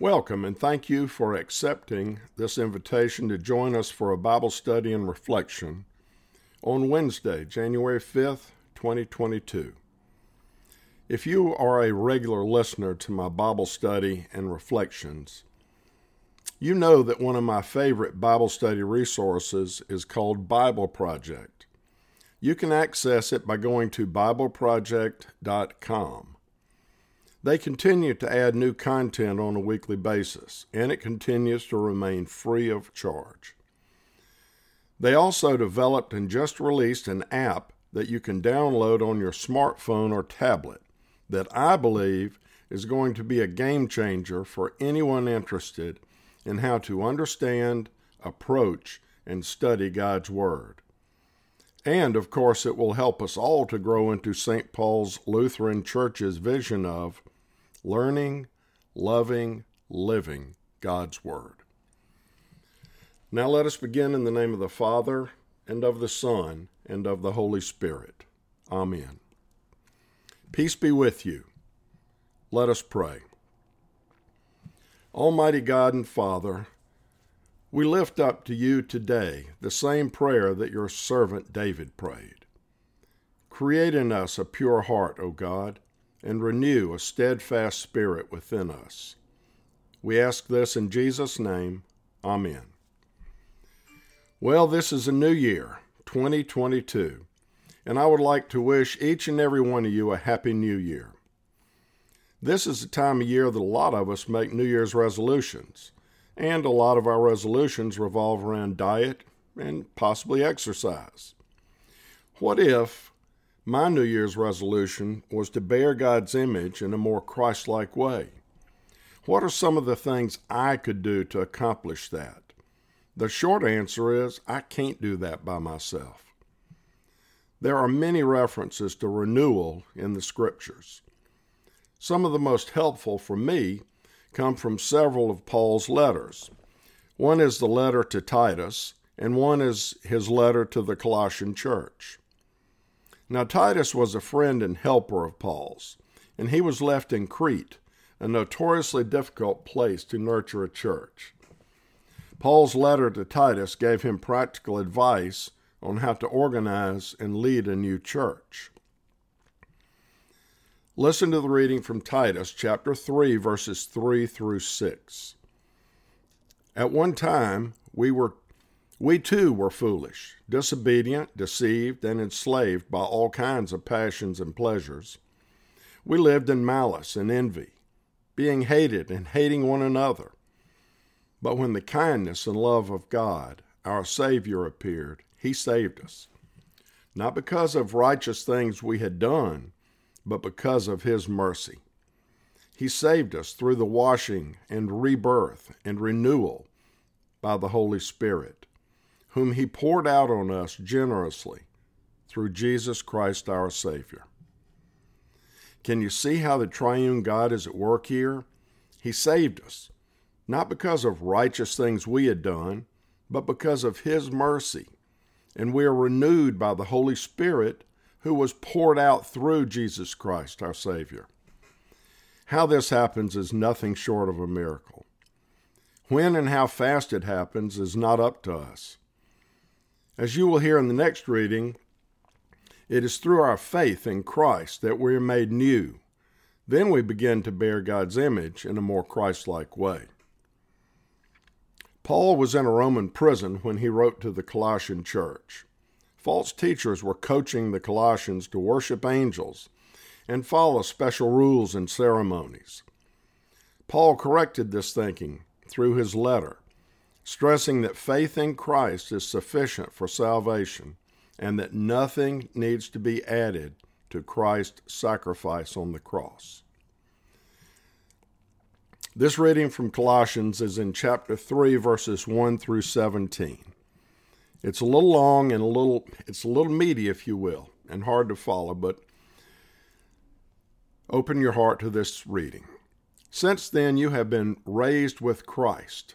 Welcome and thank you for accepting this invitation to join us for a Bible study and reflection on Wednesday, January 5th, 2022. If you are a regular listener to my Bible study and reflections, you know that one of my favorite Bible study resources is called Bible Project. You can access it by going to BibleProject.com. They continue to add new content on a weekly basis, and it continues to remain free of charge. They also developed and just released an app that you can download on your smartphone or tablet that I believe is going to be a game changer for anyone interested in how to understand, approach, and study God's Word. And of course, it will help us all to grow into St. Paul's Lutheran Church's vision of learning, loving, living God's Word. Now let us begin in the name of the Father, and of the Son, and of the Holy Spirit. Amen. Peace be with you. Let us pray. Almighty God and Father, we lift up to you today the same prayer that your servant David prayed. Create in us a pure heart, O God, and renew a steadfast spirit within us. We ask this in Jesus' name. Amen. Well, this is a new year, 2022, and I would like to wish each and every one of you a happy new year. This is the time of year that a lot of us make New Year's resolutions, and a lot of our resolutions revolve around diet and possibly exercise. What if my New Year's resolution was to bear God's image in a more Christ like way. What are some of the things I could do to accomplish that? The short answer is I can't do that by myself. There are many references to renewal in the scriptures. Some of the most helpful for me come from several of Paul's letters. One is the letter to Titus, and one is his letter to the Colossian church. Now, Titus was a friend and helper of Paul's, and he was left in Crete, a notoriously difficult place to nurture a church. Paul's letter to Titus gave him practical advice on how to organize and lead a new church. Listen to the reading from Titus chapter 3, verses 3 through 6. At one time, we were we too were foolish, disobedient, deceived, and enslaved by all kinds of passions and pleasures. We lived in malice and envy, being hated and hating one another. But when the kindness and love of God, our Savior, appeared, He saved us, not because of righteous things we had done, but because of His mercy. He saved us through the washing and rebirth and renewal by the Holy Spirit whom he poured out on us generously through Jesus Christ our Savior. Can you see how the triune God is at work here? He saved us, not because of righteous things we had done, but because of His mercy. And we are renewed by the Holy Spirit who was poured out through Jesus Christ our Savior. How this happens is nothing short of a miracle. When and how fast it happens is not up to us. As you will hear in the next reading, it is through our faith in Christ that we are made new. Then we begin to bear God's image in a more Christ like way. Paul was in a Roman prison when he wrote to the Colossian church. False teachers were coaching the Colossians to worship angels and follow special rules and ceremonies. Paul corrected this thinking through his letter stressing that faith in Christ is sufficient for salvation and that nothing needs to be added to Christ's sacrifice on the cross. This reading from Colossians is in chapter 3 verses 1 through 17. It's a little long and a little it's a little meaty if you will and hard to follow, but open your heart to this reading. Since then you have been raised with Christ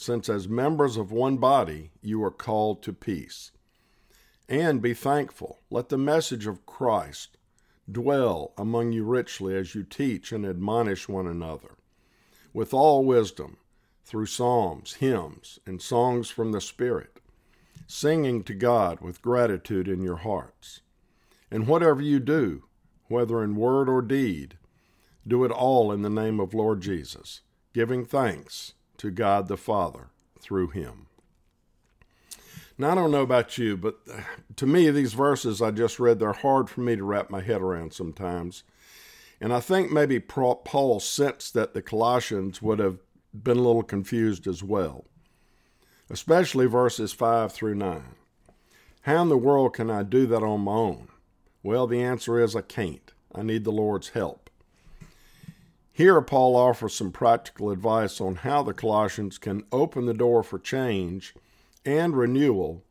since as members of one body you are called to peace. And be thankful. Let the message of Christ dwell among you richly as you teach and admonish one another, with all wisdom, through psalms, hymns, and songs from the Spirit, singing to God with gratitude in your hearts. And whatever you do, whether in word or deed, do it all in the name of Lord Jesus, giving thanks to God the Father through him. Now, I don't know about you, but to me, these verses I just read, they're hard for me to wrap my head around sometimes. And I think maybe Paul sensed that the Colossians would have been a little confused as well, especially verses 5 through 9. How in the world can I do that on my own? Well, the answer is I can't. I need the Lord's help. Here, Paul offers some practical advice on how the Colossians can open the door for change and renewal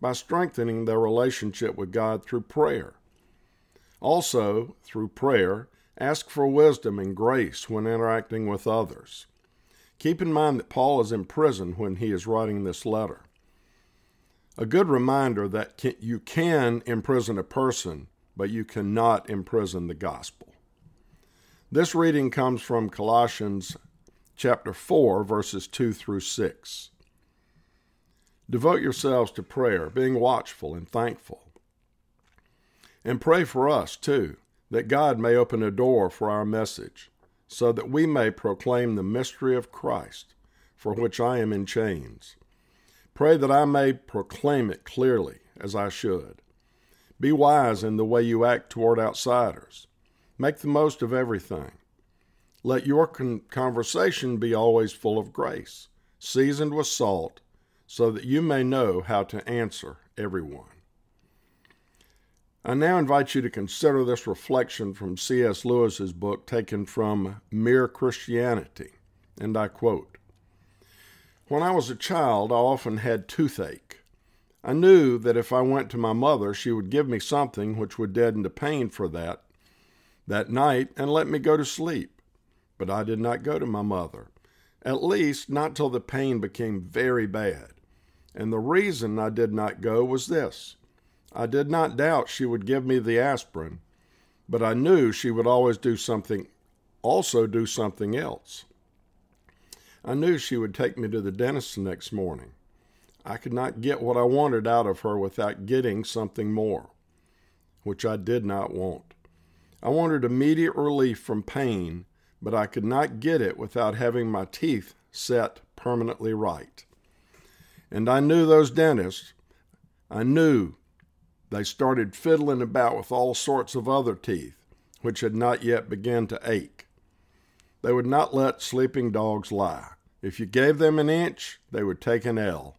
by strengthening their relationship with God through prayer. Also, through prayer, ask for wisdom and grace when interacting with others. Keep in mind that Paul is in prison when he is writing this letter. A good reminder that you can imprison a person but you cannot imprison the gospel. This reading comes from Colossians chapter 4, verses 2 through 6. Devote yourselves to prayer, being watchful and thankful. And pray for us, too, that God may open a door for our message, so that we may proclaim the mystery of Christ, for which I am in chains. Pray that I may proclaim it clearly, as I should. Be wise in the way you act toward outsiders. Make the most of everything. Let your con- conversation be always full of grace, seasoned with salt, so that you may know how to answer everyone. I now invite you to consider this reflection from C.S. Lewis's book taken from Mere Christianity, and I quote When I was a child, I often had toothache. I knew that if I went to my mother, she would give me something which would deaden the pain for that that night and let me go to sleep. But I did not go to my mother, at least not till the pain became very bad. And the reason I did not go was this I did not doubt she would give me the aspirin, but I knew she would always do something, also do something else. I knew she would take me to the dentist the next morning. I could not get what I wanted out of her without getting something more, which I did not want. I wanted immediate relief from pain, but I could not get it without having my teeth set permanently right. And I knew those dentists, I knew they started fiddling about with all sorts of other teeth, which had not yet begun to ache. They would not let sleeping dogs lie. If you gave them an inch, they would take an ell.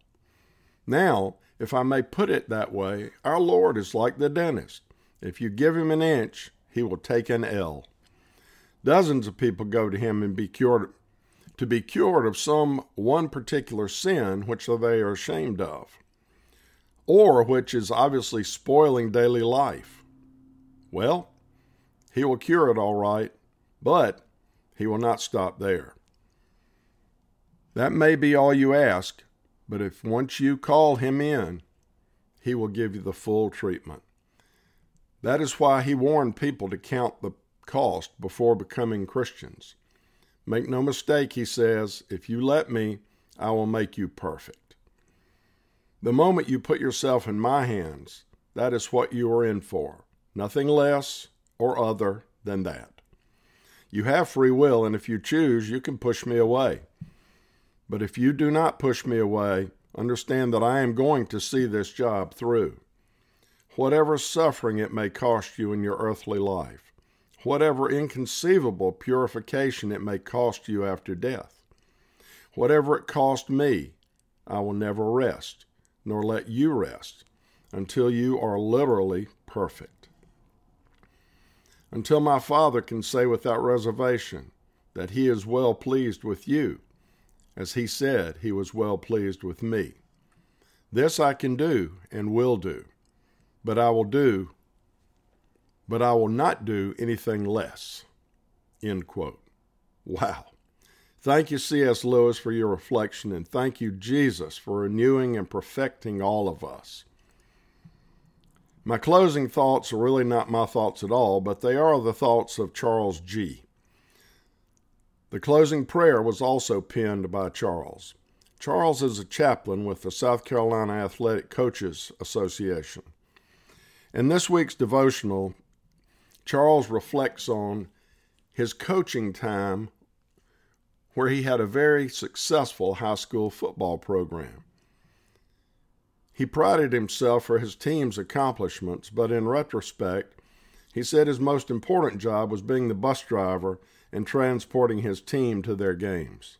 Now, if I may put it that way, our Lord is like the dentist. If you give him an inch, he will take an ell. Dozens of people go to him and be cured to be cured of some one particular sin which they are ashamed of, or which is obviously spoiling daily life. Well, he will cure it all right, but he will not stop there. That may be all you ask, but if once you call him in, he will give you the full treatment. That is why he warned people to count the cost before becoming Christians. Make no mistake, he says, if you let me, I will make you perfect. The moment you put yourself in my hands, that is what you are in for, nothing less or other than that. You have free will, and if you choose, you can push me away. But if you do not push me away, understand that I am going to see this job through. Whatever suffering it may cost you in your earthly life, whatever inconceivable purification it may cost you after death. Whatever it cost me, I will never rest, nor let you rest, until you are literally perfect. Until my Father can say without reservation that He is well pleased with you, as He said He was well pleased with me. This I can do and will do, but I will do but I will not do anything less. End quote. Wow. Thank you, C.S. Lewis, for your reflection, and thank you, Jesus, for renewing and perfecting all of us. My closing thoughts are really not my thoughts at all, but they are the thoughts of Charles G. The closing prayer was also penned by Charles. Charles is a chaplain with the South Carolina Athletic Coaches Association. In this week's devotional, Charles reflects on his coaching time where he had a very successful high school football program. He prided himself for his team's accomplishments, but in retrospect, he said his most important job was being the bus driver and transporting his team to their games.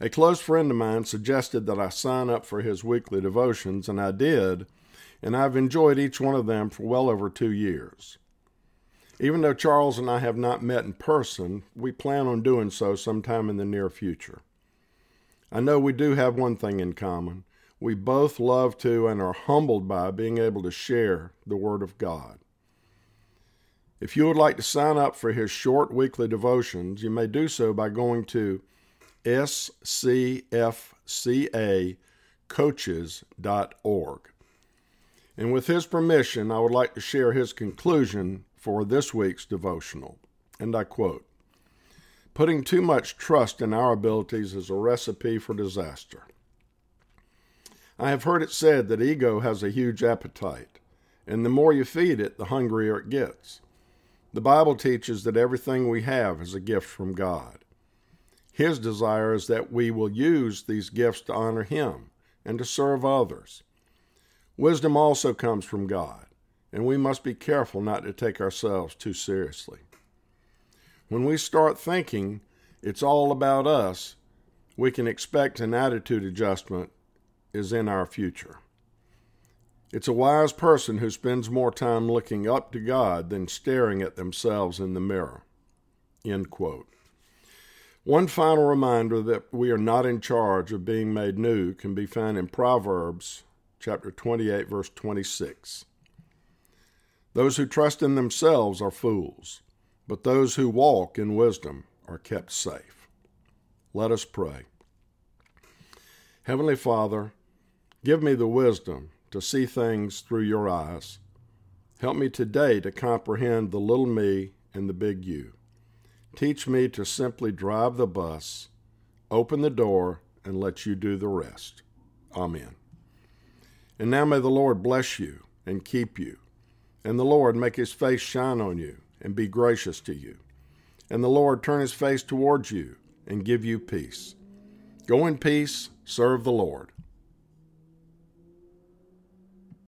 A close friend of mine suggested that I sign up for his weekly devotions, and I did and I've enjoyed each one of them for well over two years. Even though Charles and I have not met in person, we plan on doing so sometime in the near future. I know we do have one thing in common. We both love to and are humbled by being able to share the Word of God. If you would like to sign up for his short weekly devotions, you may do so by going to scfcacoaches.org. And with his permission, I would like to share his conclusion for this week's devotional. And I quote Putting too much trust in our abilities is a recipe for disaster. I have heard it said that ego has a huge appetite, and the more you feed it, the hungrier it gets. The Bible teaches that everything we have is a gift from God. His desire is that we will use these gifts to honor Him and to serve others. Wisdom also comes from God, and we must be careful not to take ourselves too seriously. When we start thinking it's all about us, we can expect an attitude adjustment is in our future. It's a wise person who spends more time looking up to God than staring at themselves in the mirror. One final reminder that we are not in charge of being made new can be found in Proverbs chapter 28, verse 26. Those who trust in themselves are fools, but those who walk in wisdom are kept safe. Let us pray. Heavenly Father, give me the wisdom to see things through your eyes. Help me today to comprehend the little me and the big you. Teach me to simply drive the bus, open the door, and let you do the rest. Amen. And now may the Lord bless you and keep you. And the Lord make his face shine on you and be gracious to you. And the Lord turn his face towards you and give you peace. Go in peace, serve the Lord.